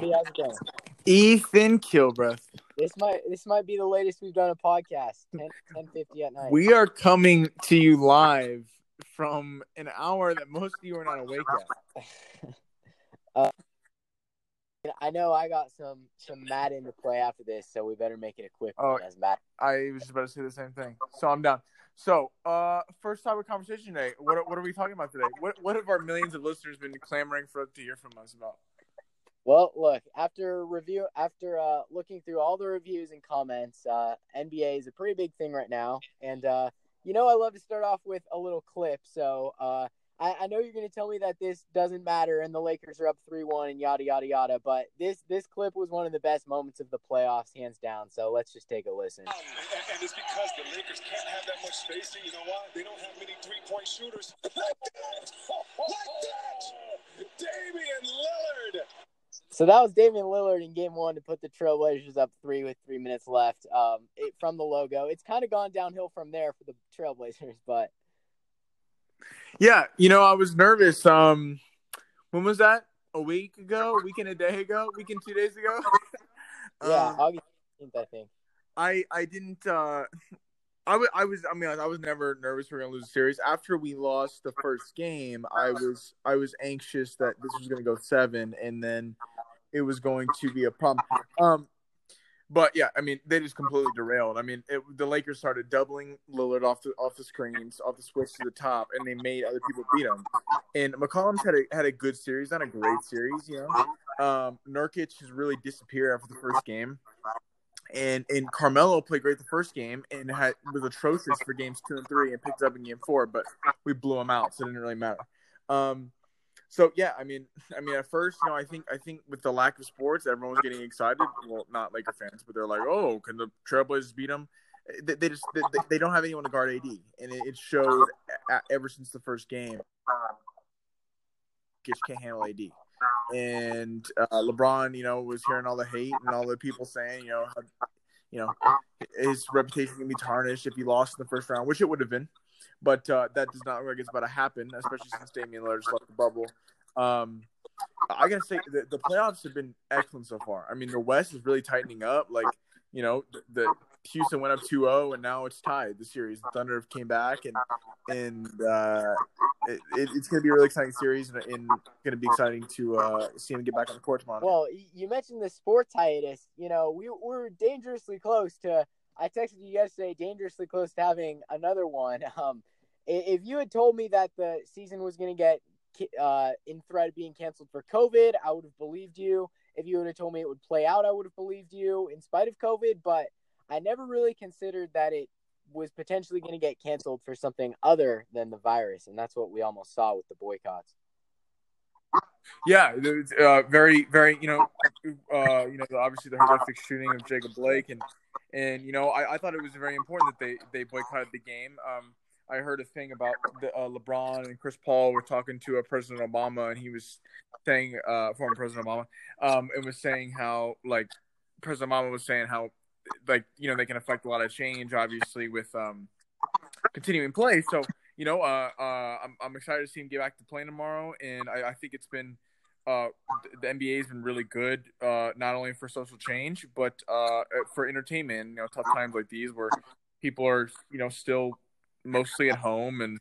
buddy? How's it going? Ethan Kilbreath. This might this might be the latest we've done a podcast. 10, 10 at night. We are coming to you live from an hour that most of you are not awake at. uh, I know I got some some Madden to play after this, so we better make it a quick Oh. one as Matt. I was just about to say the same thing. So I'm down. So, uh, first topic conversation today. What what are we talking about today? What what have our millions of listeners been clamoring for to hear from us about? Well, look, after review after uh, looking through all the reviews and comments, uh, NBA is a pretty big thing right now, and uh, you know I love to start off with a little clip. So uh, I, I know you're going to tell me that this doesn't matter and the Lakers are up three one and yada yada yada, but this this clip was one of the best moments of the playoffs, hands down. So let's just take a listen. And, and it's because the Lakers can't have that much spacing. You know why? They don't have many three-point shooters. Like that! Like that! Damian Lillard! So that was Damian Lillard in Game One to put the Trailblazers up three with three minutes left. Um, it, from the logo, it's kind of gone downhill from there for the Trailblazers, but Yeah, you know, I was nervous. Um, when was that? A week ago? A week and a day ago? A week and two days ago? yeah, Um, August 15th, I think. I I didn't. Uh, I was I was I mean I was never nervous we are gonna lose the series. After we lost the first game, I was I was anxious that this was gonna go seven, and then it was going to be a problem. Um, but yeah, I mean they just completely derailed. I mean it, the Lakers started doubling Lillard off the off the screens, off the switch to the top, and they made other people beat him. And McCollum's had a had a good series, not a great series, you know. Um, Nurkic has really disappeared after the first game and and Carmelo played great the first game and had was atrocious for games two and three and picked up in game four, but we blew him out, so it didn't really matter. Um, so yeah, I mean, I mean, at first, you know, I think I think with the lack of sports, everyone was getting excited. Well, not Laker fans, but they're like, oh, can the Trailblazers beat them? They, they just they, they don't have anyone to guard AD, and it, it showed ever since the first game. Gish can't handle AD and uh, LeBron, you know, was hearing all the hate and all the people saying, you know, you know, his reputation can be tarnished if he lost in the first round, which it would have been, but uh, that does not look like it's about to happen, especially since Damian Lillard just left the bubble. Um, I gotta say the, the playoffs have been excellent so far. I mean, the West is really tightening up. Like, you know, the, the Houston went up 2-0 and now it's tied. The series, the Thunder came back and and uh, it, it, it's to be a really exciting series and, and to be exciting to uh, see him get back on the court tomorrow. Well, you mentioned the sports hiatus. You know, we were dangerously close to. I texted you yesterday, dangerously close to having another one. Um, if you had told me that the season was going to get uh, in threat of being canceled for COVID, I would have believed you. If you would have told me it would play out, I would have believed you in spite of COVID. But I never really considered that it was potentially going to get canceled for something other than the virus, and that's what we almost saw with the boycotts. Yeah, uh, very, very, you know, uh, you know, obviously the horrific shooting of Jacob Blake, and and you know, I, I thought it was very important that they they boycotted the game. Um, I heard a thing about the, uh, LeBron and Chris Paul were talking to uh, President Obama, and he was saying, uh, former President Obama, um, and was saying how like President Obama was saying how like you know they can affect a lot of change, obviously with um continuing play. So you know, uh, uh, I'm, I'm excited to see him get back to playing tomorrow, and I, I think it's been uh, the NBA has been really good, uh, not only for social change but uh, for entertainment. You know, tough times like these where people are you know still mostly at home and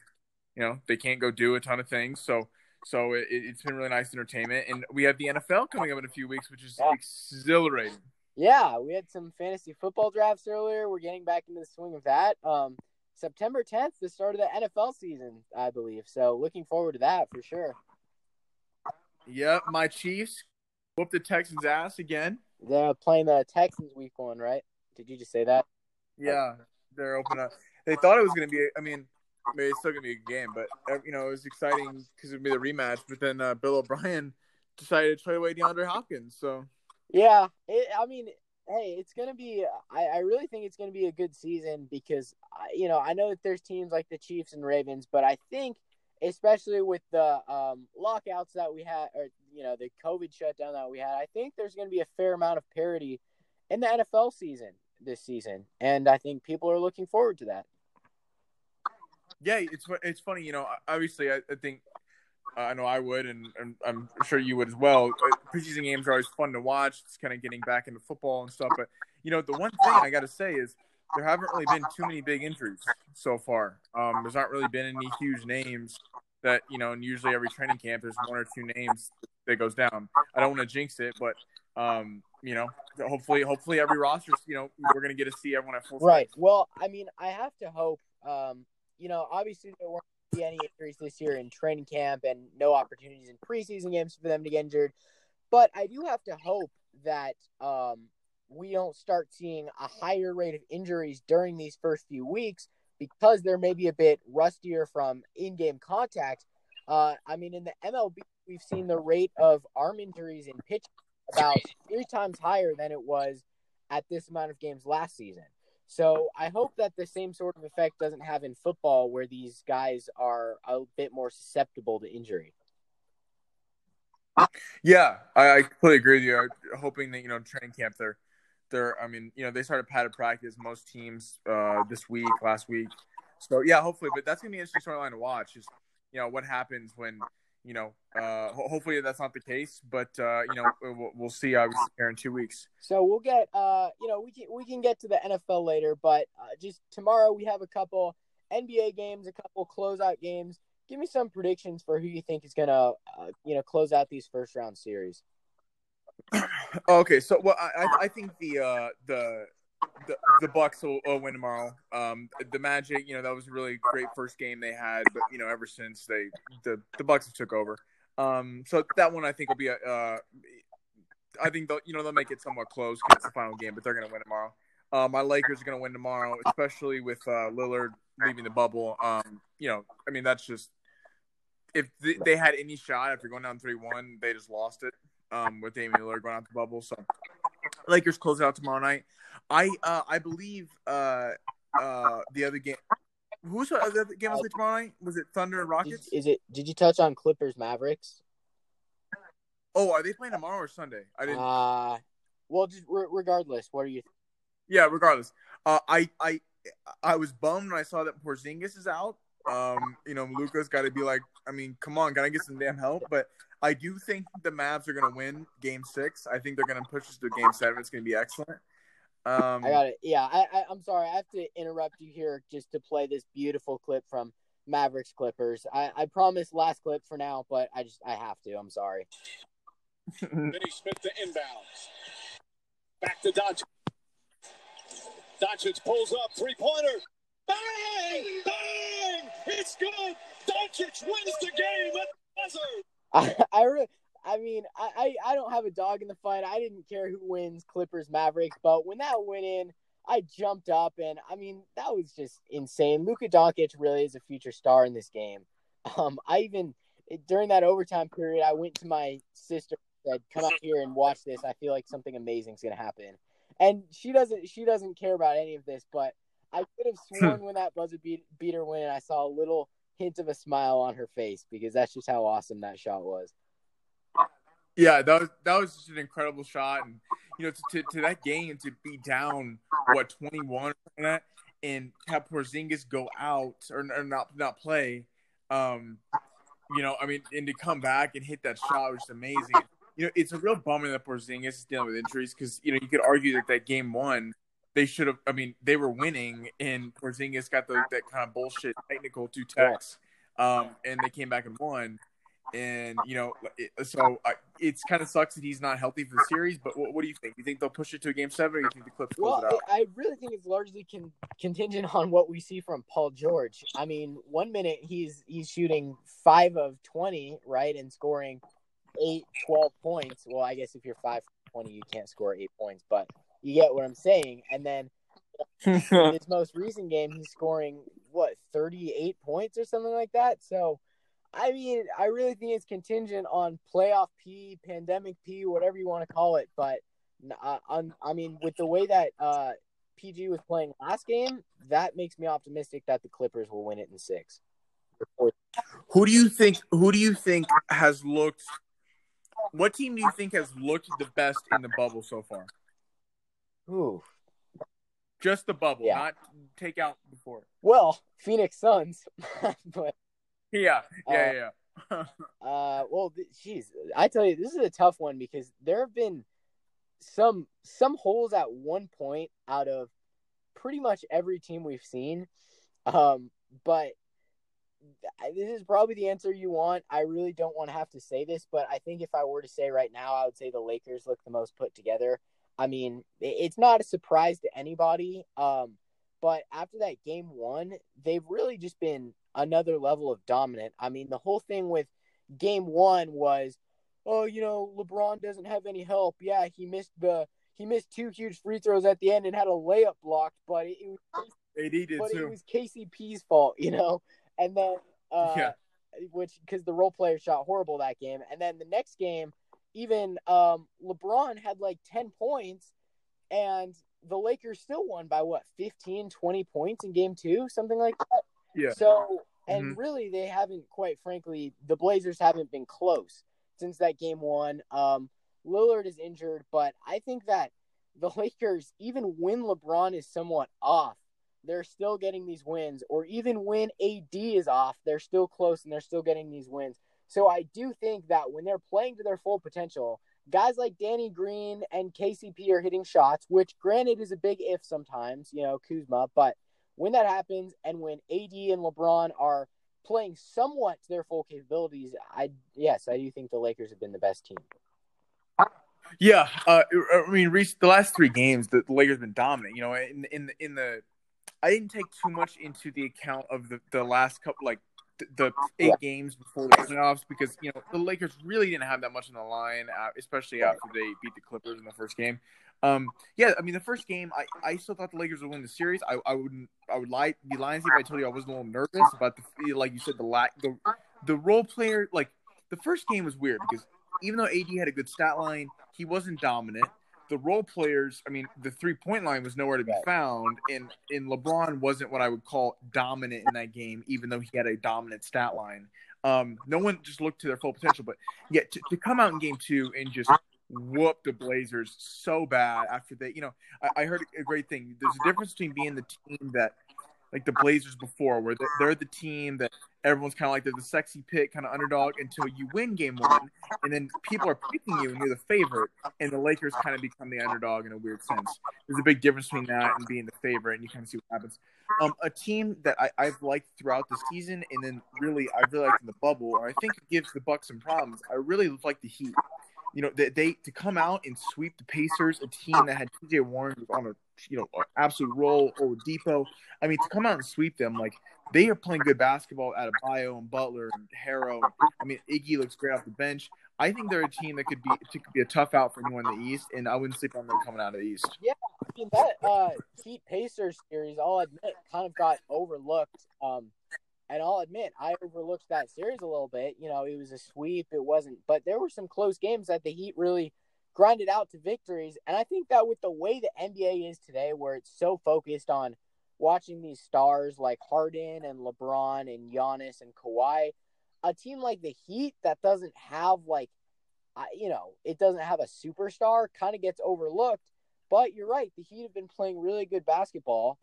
you know they can't go do a ton of things. So so it, it's been really nice entertainment, and we have the NFL coming up in a few weeks, which is Yeah. exhilarating. Yeah, we had some fantasy football drafts earlier. We're getting back into the swing of that. Um, September 10th, the start of the NFL season, I believe. So looking forward to that for sure. Yep, my Chiefs whoop the Texans' ass again. They're playing the Texans week one, right? Did you just say that? Yeah, they're open up. They thought it was going to be. I mean, mean, it's still going to be a game, but uh, you know, it was exciting because it'd be the rematch. But then uh, Bill O'Brien decided to trade away DeAndre Hopkins. So Yeah, it, I mean, hey, it's gonna be. I, I really think it's gonna be a good season because I, you know I know that there's teams like the Chiefs and Ravens, but I think especially with the um, lockouts that we had, or you know the COVID shutdown that we had, I think there's gonna be a fair amount of parity in the NFL season this season, and I think people are looking forward to that. yeah, it's it's funny. You know, obviously, I, I think Uh, I know I would, and, and, I'm sure you would as well. Uh, preseason games are always fun to watch. It's kind of getting back into football and stuff. But you know, the one thing I got to say is there haven't really been too many big injuries so far. Um, there's not really been any huge names that you know. And usually every training camp, there's one or two names that goes down. I don't want to jinx it, but um, you know, hopefully, hopefully every roster, you know, we're gonna get to see everyone at full. Right. Well, I mean, I have to hope. Um, you know, obviously there weren't any injuries this year in training camp and no opportunities in preseason games for them to get injured. But I do have to hope that um, we don't start seeing a higher rate of injuries during these first few weeks because they're maybe a bit rustier from in-game contact. Uh, I mean, in the MLB, we've seen the rate of arm injuries in pitching about three times higher than it was at this amount of games last season. So I hope that the same sort of effect doesn't have in football, where these guys are a bit more susceptible to injury. Yeah, I, I completely agree with you. I'm hoping that you know training camp they're they're I mean you know they started padded practice most teams uh, this week last week, so yeah hopefully. But that's gonna be an interesting storyline to watch. Is you know what happens when you know, uh, hopefully that's not the case, but uh, you know, we'll, we'll see obviously here in two weeks. So we'll get, uh, you know, we can we can get to the NFL later, but uh, just tomorrow we have a couple NBA games, a couple closeout games. Give me some predictions for who you think is gonna, uh, you know, close out these first round series. okay, so well, I I think the uh, the the, the Bucks will, will, win tomorrow. Um, the Magic, you know, that was a really great first game they had, but you know, ever since they the the Bucks took over, um, so that one I think will be a. Uh, I think they'll you know they'll make it somewhat close because it's the final game, but they're gonna win tomorrow. Uh, my Lakers are gonna win tomorrow, especially with uh, Lillard leaving the bubble. Um, you know, I mean that's just if they had any shot after going down three one, they just lost it. Um, with Damian Lillard going out the bubble, so Lakers close out tomorrow night. I uh, I believe uh, uh, the other game. Who's the other game was tomorrow night? Was it Thunder and Rockets? Is, is it? Did you touch on Clippers Mavericks? Oh, are they playing tomorrow or Sunday? I didn't. Uh, well, just re- regardless, what are you? Yeah, regardless. Uh, I I I was bummed when I saw that Porzingis is out. Um, you know, Luka's got to be like, I mean, come on, gotta get some damn help. But I do think the Mavs are gonna win Game Six. I think they're gonna push us to Game Seven. It's gonna be excellent. Um, I got it. Yeah, I, I, I'm sorry. I have to interrupt you here just to play this beautiful clip from Mavericks Clippers. I, I promise last clip for now, but I just I have to. I'm sorry. Vinny Smith to inbounds. Back to Doncic. Doncic pulls up three pointer. Bang! Bang! It's good. Doncic wins the game at the buzzer. I, I re- I mean, I, I, I don't have a dog in the fight. I didn't care who wins, Clippers, Mavericks, but when that went in, I jumped up and I mean that was just insane. Luka Doncic really is a future star in this game. Um, I even during that overtime period, I went to my sister and said, "Come out here and watch this. I feel like something amazing is gonna happen." And she doesn't she doesn't care about any of this, but I could have hmm. sworn when that buzzer beat, beater went, in, I saw a little hint of a smile on her face because that's just how awesome that shot was. Yeah, that was that was just an incredible shot, and you know, to, to, to that game to be down what twenty one and have Porzingis go out or, or, not not play, um, you know, I mean, and to come back and hit that shot was just amazing. You know, it's a real bummer that Porzingis is dealing with injuries because you know you could argue that that game one they should have. I mean, they were winning, and Porzingis got the, that kind of bullshit technical two techs, um, and they came back and won and you know, so uh, it's kind of sucks that he's not healthy for the series. But what, what, do you think? You think they'll push it to a game seven, or you think the well, it out? I really think it's largely con- contingent on what we see from Paul George. I mean, one minute he's he's shooting five of twenty, right, and scoring eight, 12 points. Well, I guess if you're five twenty, you can't score eight points, but you get what I'm saying. And then in his most recent game, he's scoring what 38 points or something like that. So I mean, I really think it's contingent on playoff P, pandemic P, whatever you want to call it. But uh, I mean, with the way that uh, PG was playing last game, that makes me optimistic that the Clippers will win it in six. Who do you think? Who do you think has looked? What team do you think has looked the best in the bubble so far? Ooh, just the bubble, yeah. not take out before. Well, Phoenix Suns, but yeah, yeah, uh, yeah. uh, well, jeez, I tell you, this is a tough one because there have been some some holes at one point out of pretty much every team we've seen. Um, but this is probably the answer you want. I really don't want to have to say this, but I think if I were to say right now, I would say the Lakers look the most put together. I mean, it's not a surprise to anybody. Um, but after that game one, they've really just been another level of dominant. I mean, the whole thing with game one was, oh, you know, LeBron doesn't have any help. Yeah, he missed the he missed two huge free throws at the end and had a layup blocked, but it, it was but too. it was KCP's fault, you know. And then, uh, Yeah. which because the role player shot horrible that game, and then the next game, even um, LeBron had like ten points, and the Lakers still won by what 15, 20 points in game two, something like that. Yeah. So, and Mhm. really, they haven't quite frankly, the Blazers haven't been close since that game one. Um, Lillard is injured, but I think that the Lakers, even when LeBron is somewhat off, they're still getting these wins, or even when AD is off, they're still close and they're still getting these wins. So I do think that when they're playing to their full potential, guys like Danny Green and KCP are hitting shots, which granted is a big if sometimes, you know, Kuzma, but when that happens and when AD and LeBron are playing somewhat to their full capabilities, I yes, I do think the Lakers have been the best team. Yeah, uh, I mean, the last three games, the, the Lakers have been dominant. You know, in in the, in the, I didn't take too much into the account of the, the last couple, like the, eight games before the playoffs, because you know the Lakers really didn't have that much on the line, uh, especially after they beat the Clippers in the first game. Um, yeah, I mean, the first game, I, I still thought the Lakers would win the series. I, I wouldn't, I would lie, be lying to you if I told you I was a little nervous about the, like you said, the la- the the role player. Like the first game was weird because even though AD had a good stat line, he wasn't dominant. The role players, I mean, the three point line was nowhere to be found, and and LeBron wasn't what I would call dominant in that game, even though he had a dominant stat line. Um, no one just looked to their full potential, but yet to, to come out in game two and just whoop the Blazers so bad after they, you know, I, I heard a great thing. There's a difference between being the team that, like the Blazers before, where they're, they're the team that everyone's kind of like they're the sexy pick, kind of underdog until you win game one, and then people are picking you and you're the favorite, and the Lakers kind of become the underdog in a weird sense. There's a big difference between that and being the favorite, and you kind of see what happens. Um, a team that I, I've liked throughout the season, and then really I really liked in the bubble, and I think it gives the Bucks some problems. I really like the Heat. You know, they, they to come out and sweep the Pacers, a team that had T.J. Warren who's on a you know absolute roll, or Depot. I mean, to come out and sweep them, like they are playing good basketball out of Bio and Butler and Herro. I mean, Iggy looks great off the bench. I think they're a team that could be could be a tough out for anyone in the East, and I wouldn't sleep on them coming out of the East. Yeah, I mean that uh Heat Pacers series, I'll admit, kind of got overlooked. Um, and I'll admit I overlooked that series a little bit. You know, it was a sweep. It wasn't, but there were some close games that the Heat really grinded out to victories. And I think that with the way the NBA is today, where it's so focused on watching these stars like Harden and LeBron and Giannis and Kawhi, a team like the Heat that doesn't have like, you know, it doesn't have a superstar, kind of gets overlooked. But you're right, the Heat have been playing really good basketball.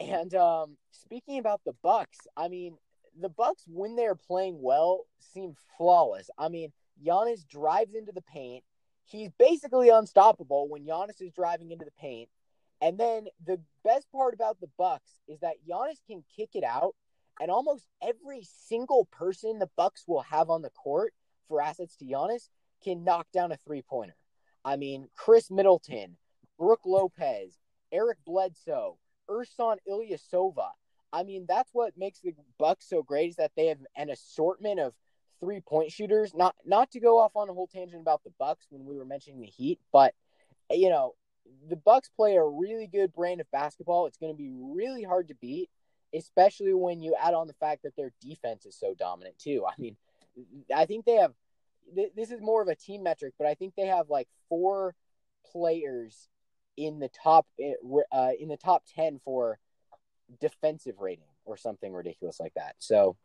And um, speaking about the Bucks, I mean, the Bucks when they're playing well seem flawless. I mean, Giannis drives into the paint. He's basically unstoppable when Giannis is driving into the paint. And then the best part about the Bucks is that Giannis can kick it out, and almost every single person the Bucks will have on the court for assets to Giannis can knock down a three pointer. I mean, Khris Middleton, Brook Lopez, Eric Bledsoe, Ersan Ilyasova. I mean, that's what makes the Bucks so great is that they have an assortment of three point shooters. Not not to go off on a whole tangent about the Bucks when we were mentioning the Heat, but you know, the Bucks play a really good brand of basketball. It's going to be really hard to beat, especially when you add on the fact that their defense is so dominant too. I mean, I think they have this is more of a team metric, but I think they have like four players in the top uh, in the top 10 for defensive rating or something ridiculous like that. So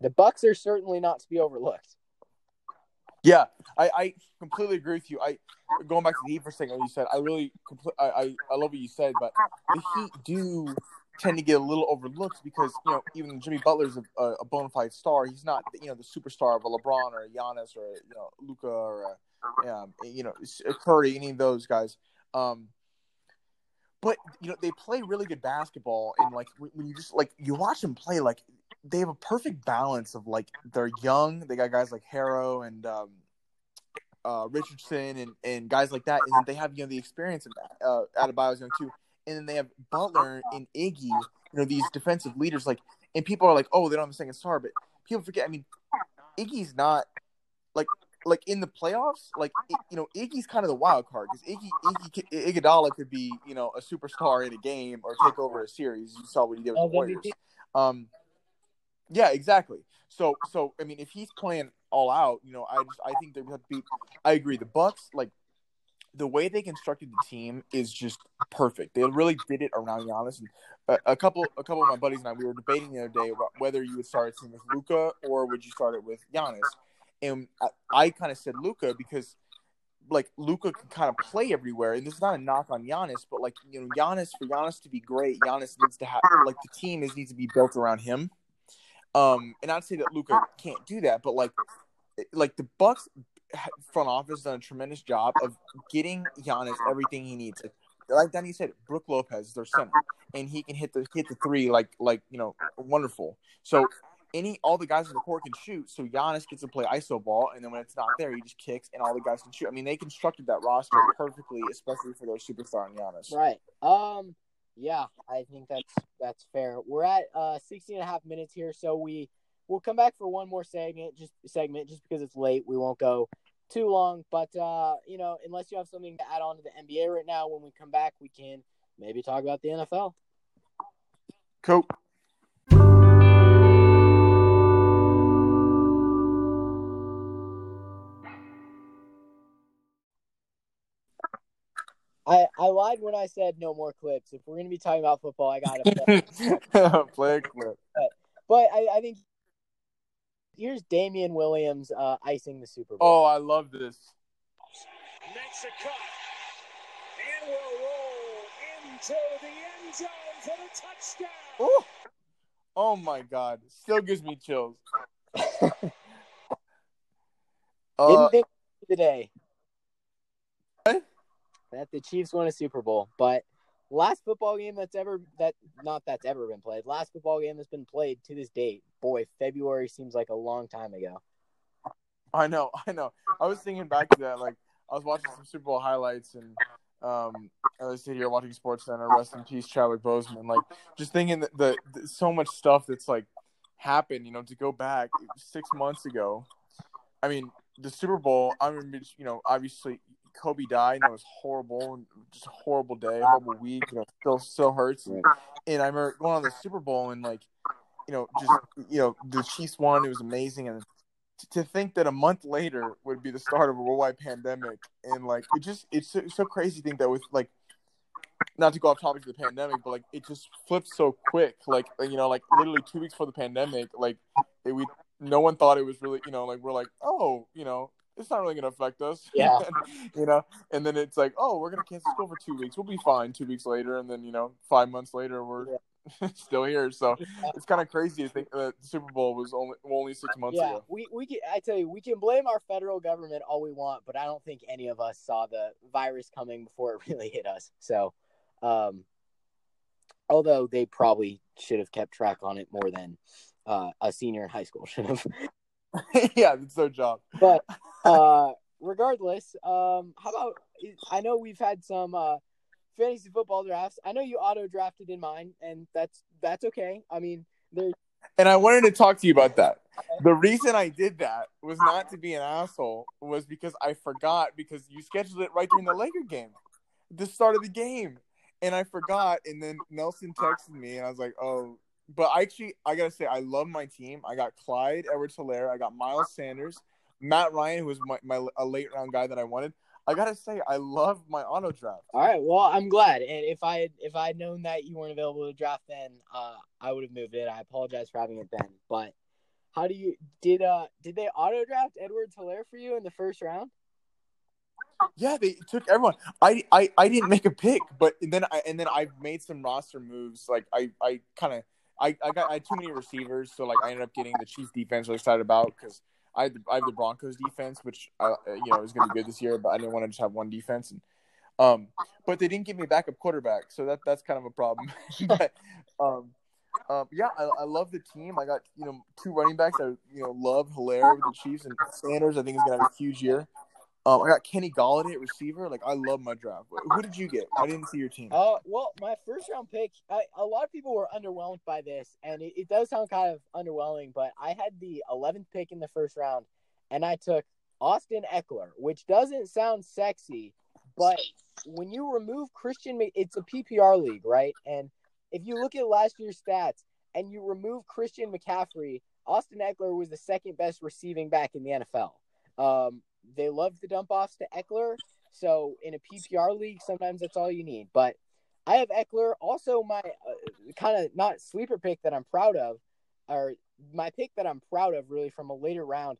the Bucks are certainly not to be overlooked. Yeah, I, I completely agree with you. I going back to the Heat for a second. What you said, I really, I, I, I love what you said, but the Heat do tend to get a little overlooked because you know even Jimmy Butler's a, a bona fide star. He's not you know the superstar of a LeBron or a Giannis or a, you know Luka or a, um, you know Curry, any of those guys. Um, but you know they play really good basketball, and like when you just like you watch them play, like they have a perfect balance of like they're young. They got guys like Herro and um, uh, Richardson and, and guys like that, and then they have you know the experience of uh, Adebayo's young too, and then they have Butler and Iggy, you know these defensive leaders. Like, and people are like, oh, they don't have a second star, but people forget. I mean, Iggy's not like in the playoffs, like you know, Iggy's kind of the wild card because Iggy, Iggy Iguodala could be you know a superstar in a game or take over a series. You saw what he did with the Warriors. Um, yeah, exactly. So so I mean, if he's playing all out, you know, I just I think they have to be. I agree. The Bucks like the way they constructed the team is just perfect. They really did it around Giannis. And a, a couple, a couple of my buddies and I, we were debating the other day about whether you would start a team with Luka or would you start it with Giannis and I, I kind of said Luka because like Luka can kind of play everywhere, and this is not a knock on Giannis, but like you know, Giannis for Giannis to be great, Giannis needs to have like the team is needs to be built around him. Um, and I'd say that Luka can't do that, but like like the Bucks front office done a tremendous job of getting Giannis everything he needs. Like Danny said, Brook Lopez is their center, and he can hit the hit the three like like you know wonderful. So any all the guys in the court can shoot, so Giannis gets to play iso ball, and then when it's not there, he just kicks, and all the guys can shoot. I mean, they constructed that roster perfectly, especially for their superstar and Giannis. Right. Um. Yeah, I think that's that's fair. We're at uh 16 and a half minutes here, so we we'll come back for one more segment, just segment, just because it's late. We won't go too long, but uh, you know, unless you have something to add on to the NBA right now, when we come back, we can maybe talk about the NFL. Cool. I, I lied when I said no more clips. If we're gonna be talking about football, I gotta play, a clip. But, but I, I think here's Damien Williams uh, icing the Super Bowl. Oh, I love this. Makes a cut and will roll into the end zone for the touchdown. Ooh. Oh my God! Still gives me chills. Didn't uh, think today that the Chiefs won a Super Bowl, but last football game that's ever that not that's ever been played. Last football game that's been played to this date. Boy, February seems like a long time ago. I know, I know. I was thinking back to that. Like I was watching some Super Bowl highlights, and um, I was sitting here watching SportsCenter. Rest in peace, Chadwick Boseman. Like just thinking that the, the so much stuff that's like happened. You know, to go back six months ago. I mean, the Super Bowl. I remember, you know, obviously Kobe died, and it was horrible, and just a horrible day, horrible week. You know, still still hurts. And, and I remember going on the Super Bowl and like, you know, just you know, the Chiefs won. It was amazing, and to think that a month later would be the start of a worldwide pandemic, and like it just it's so, it's so crazy to think that with like not to go off topic of the pandemic, but like it just flipped so quick. Like uh, you know, like literally two weeks before the pandemic, like it, we no one thought it was really you know like we're like oh you know it's not really going to affect us. Yeah. you know, and then it's like, oh, we're going to cancel school for two weeks. We'll be fine two weeks later. And then, you know, five months later, we're yeah. still here. So it's kind of crazy to think that the Super Bowl was only only six months yeah, ago. we, we can, I tell you, we can blame our federal government all we want, but I don't think any of us saw the virus coming before it really hit us. So, um, although they probably should have kept track on it more than uh, a senior in high school should have. yeah, it's their job. But uh, regardless, um, how about I know we've had some uh, fantasy football drafts. I know you auto drafted in mine, and that's that's okay. I mean, there. And I wanted to talk to you about that. The reason I did that was not to be an asshole, was because I forgot because you scheduled it right during the Laker game, the start of the game, and I forgot. And then Nelson texted me, and I was like, "Oh, but I actually, I gotta say, I love my team. I got Clyde Edwards Helaire, I got Miles Sanders, Matt Ryan, who was my, my a late round guy that I wanted. I gotta say, I love my auto draft. All right, well, I'm glad. And if I had, if I had known that you weren't available to draft, then uh, I would have moved it. I apologize for having it then. But how do you did uh did they auto draft Edwards Helaire for you in the first round? Yeah, they took everyone. I, I, I didn't make a pick, but then I and then I made some roster moves. Like I, I kind of I, I got I had too many receivers, so like I ended up getting the Chiefs defense. Really excited about because I have the, I have the Broncos defense, which uh, you know is going to be good this year. But I didn't want to just have one defense, and um, but they didn't give me a backup quarterback, so that that's kind of a problem. but um, um, yeah, I, I love the team. I got you know two running backs. I you know love Helaire with the Chiefs and Sanders. I think is going to have a huge year. Um, I got Kenny Golladay at receiver. Like I love my draft. Who did you get? I didn't see your team. Uh, well, my first round pick. I, a lot of people were underwhelmed by this, and it, it does sound kind of underwhelming. But I had the 11th pick in the first round, and I took Austin Ekeler, which doesn't sound sexy, but when you remove Christian, it's a PPR league, right? And if you look at last year's stats and you remove Christian McCaffrey, Austin Ekeler was the second best receiving back in the NFL. Um, they love to dump offs to Ekeler. So in a PPR league, sometimes that's all you need. But I have Ekeler. Also, my uh, kind of not sleeper pick that I'm proud of, or my pick that I'm proud of really from a later round.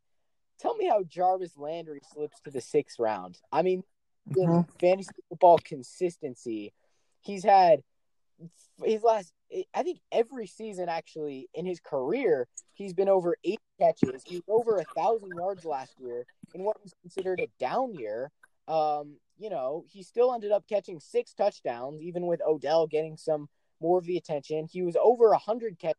Tell me how Jarvis Landry slips to the sixth round. I mean, mm-hmm. fantasy football consistency, he's had his last I think every season actually in his career he's been over eight catches. He's over a thousand yards last year in what was considered a down year. Um, you know, he still ended up catching six touchdowns, even with Odell getting some more of the attention. He was over a hundred catches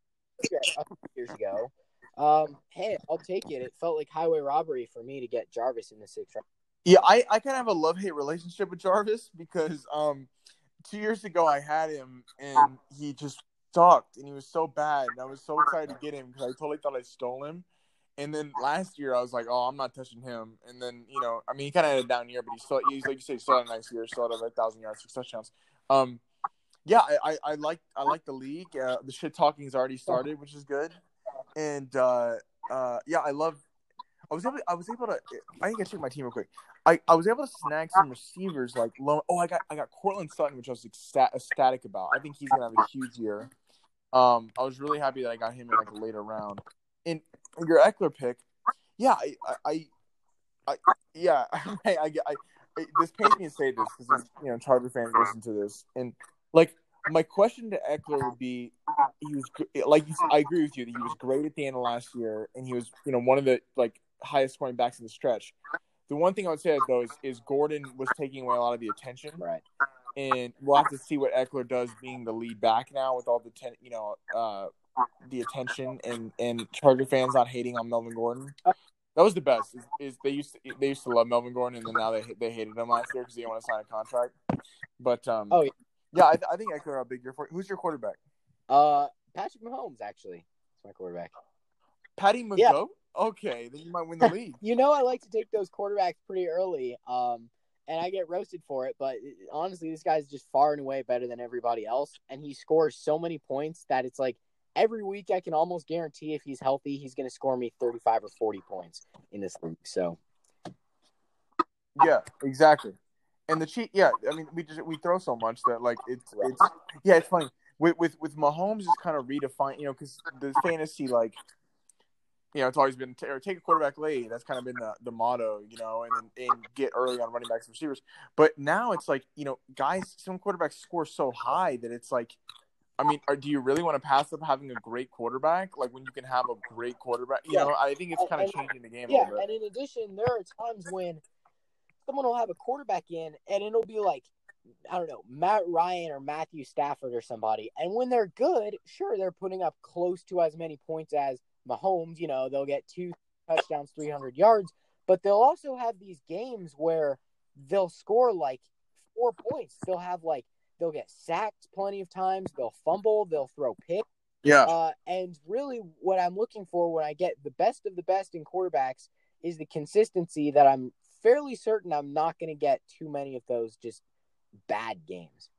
a couple years ago. Um, hey, I'll take it. It felt like highway robbery for me to get Jarvis in the sixth round. Yeah, I, I kind of have a love hate relationship with Jarvis because um two years ago I had him and he just sucked and he was so bad and I was so excited to get him because I totally thought I stole him. And then last year I was like, oh, I'm not touching him. And then you know, I mean, he kind of had a down year, but he still, he's like you say, still had a nice year, still had a thousand yards, six touchdowns. Um, yeah, I, I, I like I like the league. Uh, the shit talking has already started, which is good. And uh, uh, yeah, I love. I was able. I was able to. I think I check my team real quick. I, I was able to snag some receivers like low. Oh, I got I got Courtland Sutton, which I was ecstatic about. I think he's gonna have a huge year. Um, I was really happy that I got him in like a later round. In your Ekeler pick, yeah, I I, I, I yeah, I, I, I, this pains me to say this because you know Charger fans listen to this, and like my question to Ekeler would be, he was like I agree with you that he was great at the end of last year, and he was you know one of the like highest scoring backs in the stretch. The one thing I would say though is, is Gordon was taking away a lot of the attention, right? And we'll have to see what Ekeler does being the lead back now with all the ten, you know, uh, the attention and and Charger fans not hating on Melvin Gordon. That was the best. Is, is they used to they used to love Melvin Gordon, and then now they they hated him last year because he didn't want to sign a contract. But um, oh yeah, yeah I, I think Ekeler a big year for. Who's your quarterback? Uh, Patrick Mahomes actually. It's my quarterback. Patty Mahomes. Yeah. Okay, then you might win the league. you know, I like to take those quarterbacks pretty early, um, and I get roasted for it. But honestly, this guy's just far and away better than everybody else, and he scores so many points that it's like every week I can almost guarantee if he's healthy, he's going to score me thirty-five or forty points in this league. So, yeah, exactly. And the cheat, yeah, I mean, we just we throw so much that like it's it's yeah, it's funny with with with Mahomes is kind of redefined, you know, because the fantasy like you know, it's always been t- take a quarterback late. That's kind of been the, the motto, you know, and and get early on running backs and receivers. But now it's like, you know, guys, some quarterbacks score so high that it's like, I mean, are, do you really want to pass up having a great quarterback? Like when you can have a great quarterback, you yeah. know, I think it's kind of changing the game. Yeah, and in addition, there are times when someone will have a quarterback in, and it'll be like, I don't know, Matt Ryan or Matthew Stafford or somebody, and when they're good, sure, they're putting up close to as many points as Mahomes, you know, they'll get two touchdowns, 300 yards, but they'll also have these games where they'll score like four points. They'll have like, they'll get sacked plenty of times, they'll fumble, they'll throw picks. Yeah. Uh, and really, what I'm looking for when I get the best of the best in quarterbacks is the consistency that I'm fairly certain I'm not going to get too many of those just bad games.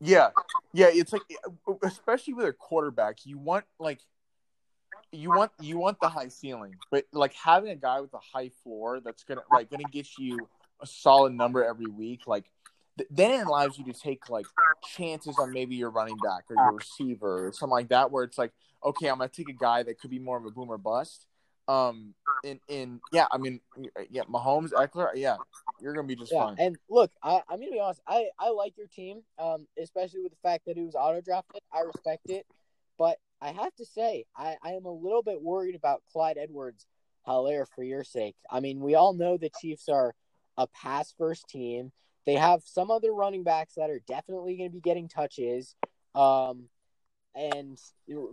Yeah. Yeah. It's like, especially with a quarterback, you want like, you want you want the high ceiling, but like having a guy with a high floor that's gonna like gonna get you a solid number every week, like then it allows you to take like chances on maybe your running back or your receiver or something like that, where it's like, okay, I'm gonna take a guy that could be more of a boomer bust. Um, in in yeah, I mean, yeah, Mahomes, Ekeler, yeah, you're gonna be just Yeah, fine. and look, I, I'm gonna be honest. I, I like your team, um, especially with the fact that it was auto drafted. I respect it, but I have to say, I, I am a little bit worried about Clyde Edwards Helaire for your sake. I mean, we all know the Chiefs are a pass first team. They have some other running backs that are definitely going to be getting touches. Um, and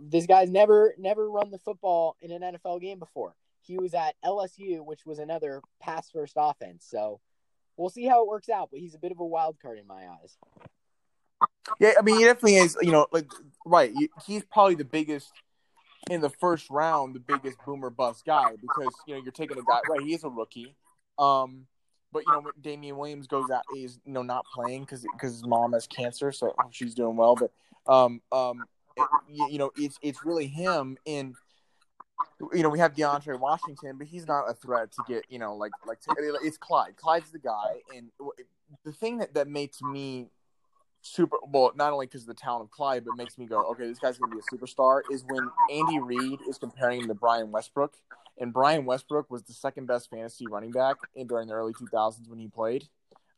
this guy's never never run the football in an NFL game before. He was at LSU, which was another pass first offense. So we'll see how it works out. But he's a bit of a wild card in my eyes. Yeah, I mean, he definitely is. You know, like right, he's probably the biggest in the first round, the biggest boomer bust guy because you know you're taking a guy. Right, he is a rookie. Um, but you know, when Damien Williams goes out, he's you know not playing because because his mom has cancer, so she's doing well. But um, um, it- you, know, it's it's really him in. You know, we have DeAndre Washington, but he's not a threat to get. You know, like like it's Clyde. Clyde's the guy, and the thing that that makes me super well, not only because of the talent of Clyde, but makes me go, okay, this guy's gonna be a superstar. Is when Andy Reid is comparing him to Brian Westbrook, and Brian Westbrook was the second best fantasy running back in during the early 2000s when he played.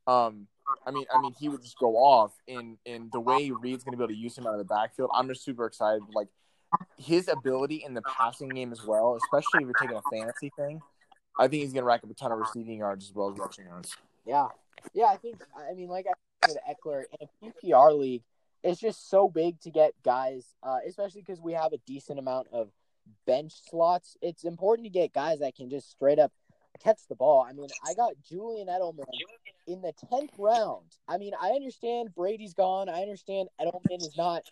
Um, I mean, I mean, he would just go off, and and the way Reid's gonna be able to use him out of the backfield, I'm just super excited. Like his ability in the passing game as well, especially if you're taking a fantasy thing. I think he's gonna rack up a ton of receiving yards as well as rushing yards. Yeah, yeah. I think. I mean, like I said, Ekeler in a PPR league, it's just so big to get guys, uh, especially because we have a decent amount of bench slots. It's important to get guys that can just straight up catch the ball. I mean, I got Julian Edelman in the tenth round. I mean, I understand Brady's gone. I understand Edelman is not.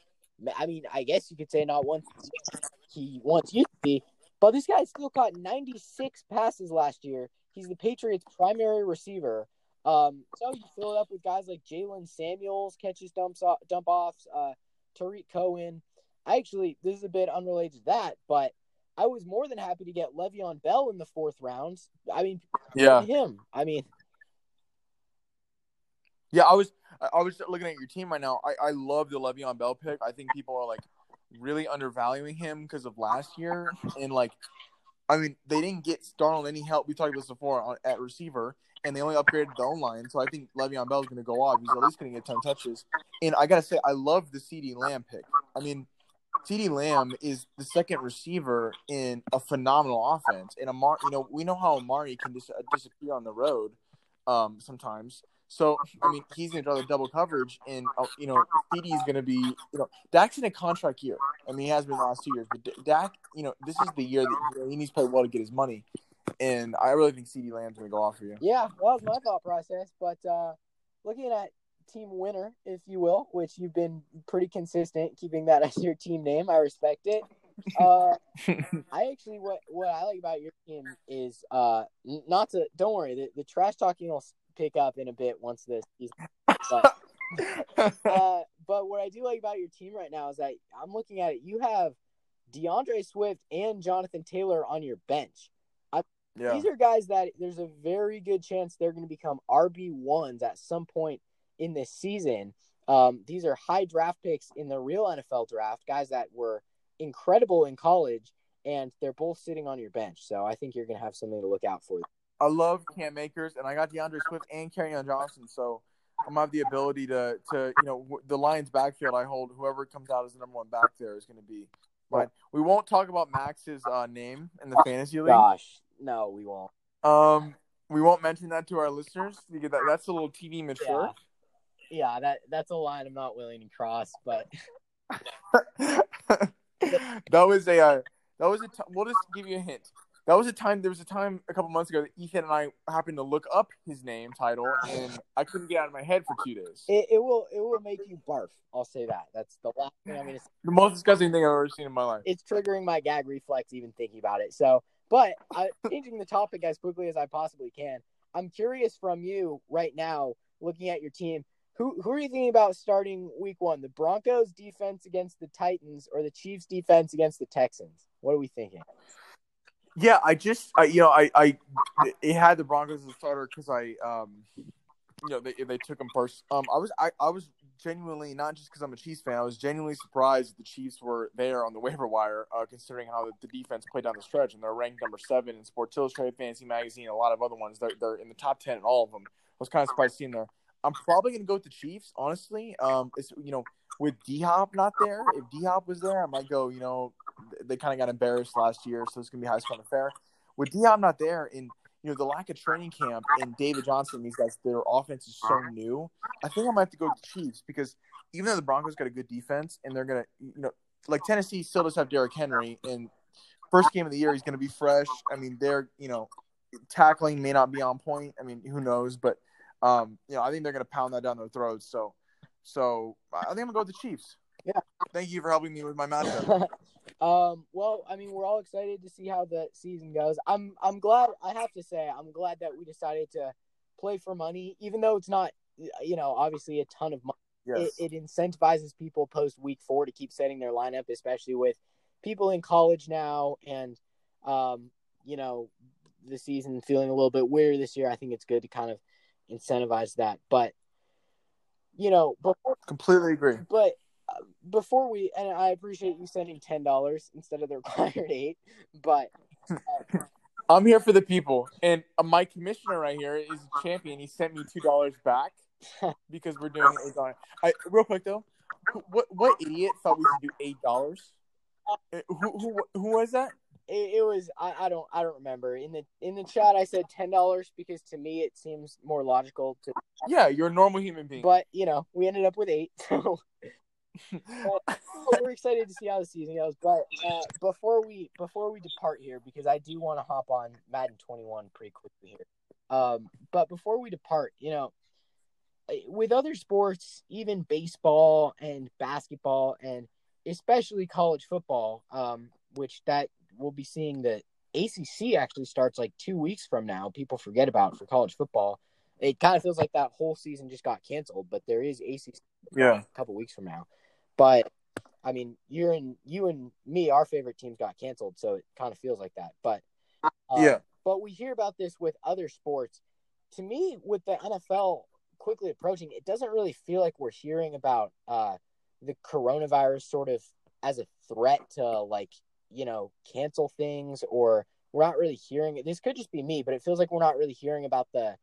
I mean, I guess you could say not once he once used to be, but this guy still caught 96 passes last year. He's the Patriots' primary receiver. Um, so you fill it up with guys like Jaylen Samuels catches dumps off, dump offs, uh, Tarik Cohen. I actually this is a bit unrelated to that, but I was more than happy to get Le'Veon Bell in the fourth round. I mean, Yeah, him. I mean, Yeah, I was I was looking at your team right now. I, I love the Le'Veon Bell pick. I think people are like really undervaluing him because of last year and like I mean they didn't get Darnold any help. We talked about this before on, at receiver, and they only upgraded the own line. So I think Le'Veon Bell is going to go off. He's at least going to get ten touches. And I gotta say, I love the CeeDee Lamb pick. I mean, CeeDee Lamb is the second receiver in a phenomenal offense. And Amari, you know, we know how Amari can dis- disappear on the road um, sometimes. So I mean, he's going to draw the double coverage, and uh, you know, CeeDee is going to be, you know, Dak's in a contract year. I mean, he has been the last two years, but D- Dak, you know, this is the year that he, he needs to play well to get his money, and I really think CeeDee Lamb's going to go off for you. yeah, well, was my thought process. But uh, looking at team winner, if you will, which you've been pretty consistent keeping that as your team name, I respect it. Uh, I actually what what I like about your team is uh not to don't worry the, the trash talking will pick up in a bit once this season. But uh, but what I do like about your team right now is that I'm looking at it. You have D'Andre Swift and Jonathan Taylor on your bench. yeah, These are guys that there's a very good chance they're going to become RB ones at some point in this season. Um, these are high draft picks in the real NFL draft, guys that were incredible in college, and they're both sitting on your bench. So I think you're going to have something to look out for. I love Cam Akers, and I got D'Andre Swift and Kerryon Johnson, so I'm gonna have the ability to to you know the Lions backfield. I hold whoever comes out as the number one back there is going to be. But we won't talk about Max's uh, name in the fantasy league. Gosh, no, we won't. Um, we won't mention that to our listeners because that, that's a little TV mature. Yeah, that that's a line I'm not willing to cross, but that was a uh, that was a. T- we'll just give you a hint. That was a time. There was a time a couple months ago that Ethan and I happened to look up his name title, and I couldn't get out of my head for two days. it, it will it will make you barf. I'll say that. That's the last thing I'm to say. the most disgusting thing I've ever seen in my life. it's triggering my gag reflex even thinking about it. So, but I, changing the topic as quickly as I possibly can. I'm curious from you right now, looking at your team. Who who are you thinking about starting week one? The Broncos defense against the Titans or the Chiefs defense against the Texans? What are we thinking? Yeah, I just, I, you know, I, I, it had the Broncos as a starter because I, um, you know they they took them first. Um, I was I, I was genuinely not just because I'm a Chiefs fan. I was genuinely surprised the Chiefs were there on the waiver wire, uh, considering how the, the, defense played down the stretch, and they're ranked number seven in Sports Illustrated, Fantasy Magazine, a lot of other ones. They're they're in the top ten in all of them. I was kind of surprised seeing there. I'm probably gonna go with the Chiefs, honestly. Um, it's you know with D Hop not there. If D Hop was there, I might go. You know, they kind of got embarrassed last year, so it's gonna be high scoring affair. With D Hop not there, and you know the lack of training camp and David Johnson, these guys, their offense is so new. I think I might have to go with the Chiefs because even though the Broncos got a good defense and they're gonna, you know, like Tennessee still does have Derrick Henry, and first game of the year he's gonna be fresh. I mean, they're you know tackling may not be on point. I mean, who knows? But um, you know, I think they're gonna pound that down their throats. So, so I think I'm gonna go with the Chiefs. Yeah. Thank you for helping me with my matchup. um, well, I mean, we're all excited to see how the season goes. I'm I'm glad. I have to say, I'm glad that we decided to play for money, even though it's not, you know, obviously a ton of money. Yes. It, it incentivizes people post week four to keep setting their lineup, especially with people in college now and, um, you know, the season feeling a little bit weird this year. I think it's good to kind of incentivize that. But, you know, before, completely agree. But uh, before we, and I appreciate you sending ten dollars instead of the required eight, but. Uh, I'm here for the people, and uh, my commissioner right here is a champion. He sent me two dollars back because we're doing eight dollars. I real quick though, what what idiot thought we should do eight dollars? Uh, who, who who was that? It, it was I, I don't I don't remember in the in the chat I said ten dollars because to me it seems more logical to. Yeah, you're a normal human being. But you know we ended up with eight, so but, we're excited to see how the season goes. But uh, before we before we depart here, because I do want to hop on Madden 21 pretty quickly here. Um, but before we depart, you know, with other sports, even baseball and basketball, and especially college football, um, which that we'll be seeing the ACC actually starts like two weeks from now. People forget about for college football. It kind of feels like that whole season just got canceled, but there is ACC yeah. a couple weeks from now. But I mean, you and you and me, our favorite teams got canceled, so it kind of feels like that. But um, yeah, but we hear about this with other sports. To me, with the NFL quickly approaching, it doesn't really feel like we're hearing about uh, the coronavirus sort of as a threat to like you know cancel things, or we're not really hearing it. This could just be me, but it feels like we're not really hearing about the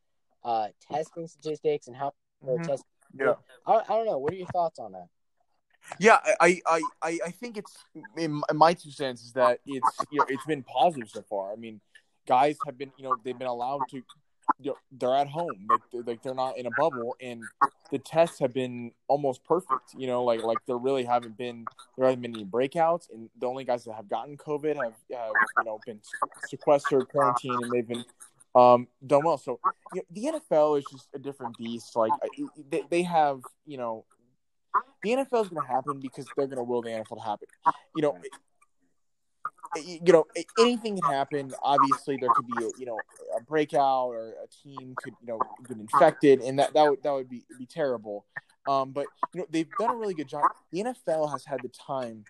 uh, testing statistics and how mm-hmm. testing. Yeah, I, I don't know. What are your thoughts on that? Yeah, I, I, I, I think it's in my two cents is that it's you know it's been positive so far. I mean, guys have been you know they've been allowed to they're at home like they're, like they're not in a bubble and the tests have been almost perfect. You know, like like there really haven't been there haven't been any breakouts and the only guys that have gotten COVID have, have you know been sequestered, quarantined, and they've been um, done well. So you know, the NFL is just a different beast. Like they, they have you know the NFL is going to happen because they're going to will the NFL to happen. You know, you know, anything can happen. Obviously, there could be a, you know a breakout or a team could you know get infected, and that that would that would be be terrible. Um, but you know they've done a really good job. The NFL has had the time.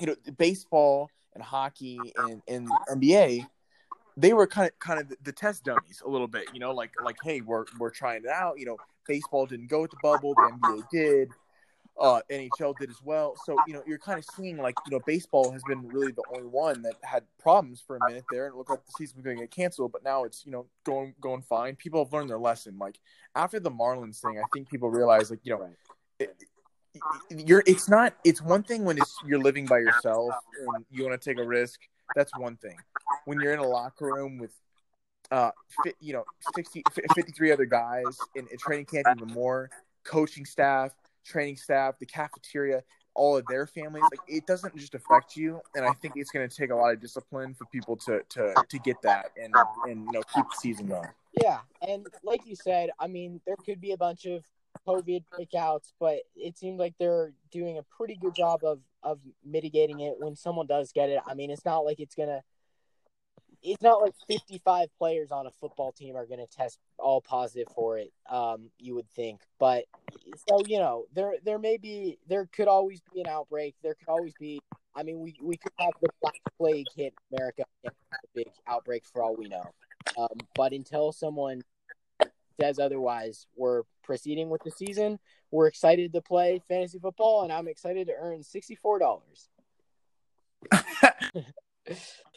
You know, baseball and hockey and, and NBA, they were kind of kind of the test dummies a little bit. You know, like like hey, we're we're trying it out. You know, baseball didn't go with the bubble, the NBA did uh, NHL did as well. So you know, you're kind of seeing like you know, baseball has been really the only one that had problems for a minute there, and it looked like the season was going to get canceled. But now it's you know going going fine. People have learned their lesson. Like after the Marlins thing, I think people realize like you know. It, you're it's not it's one thing when it's you're living by yourself and you want to take a risk that's one thing when you're in a locker room with uh you know 60 53 other guys in, in training camp even more coaching staff training staff, the cafeteria, all of their families. Like it doesn't just affect you, and I think it's going to take a lot of discipline for people to to to get that and and you know keep the season going. Yeah, and like you said, I mean, there could be a bunch of COVID breakouts, but it seems like they're doing a pretty good job of of mitigating it when someone does get it. I mean, it's not like it's gonna it's not like 55 players on a football team are going to test all positive for it um you would think but so you know there there may be there could always be an outbreak there could always be i mean we we could have the black plague hit america a big outbreak for all we know um but until someone says otherwise. We're proceeding with the season. We're excited to play fantasy football, and I'm excited to earn sixty four dollars.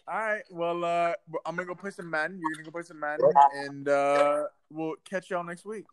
All right. Well, uh, I'm gonna go play some Madden. You're gonna go play some Madden, and uh, we'll catch y'all next week.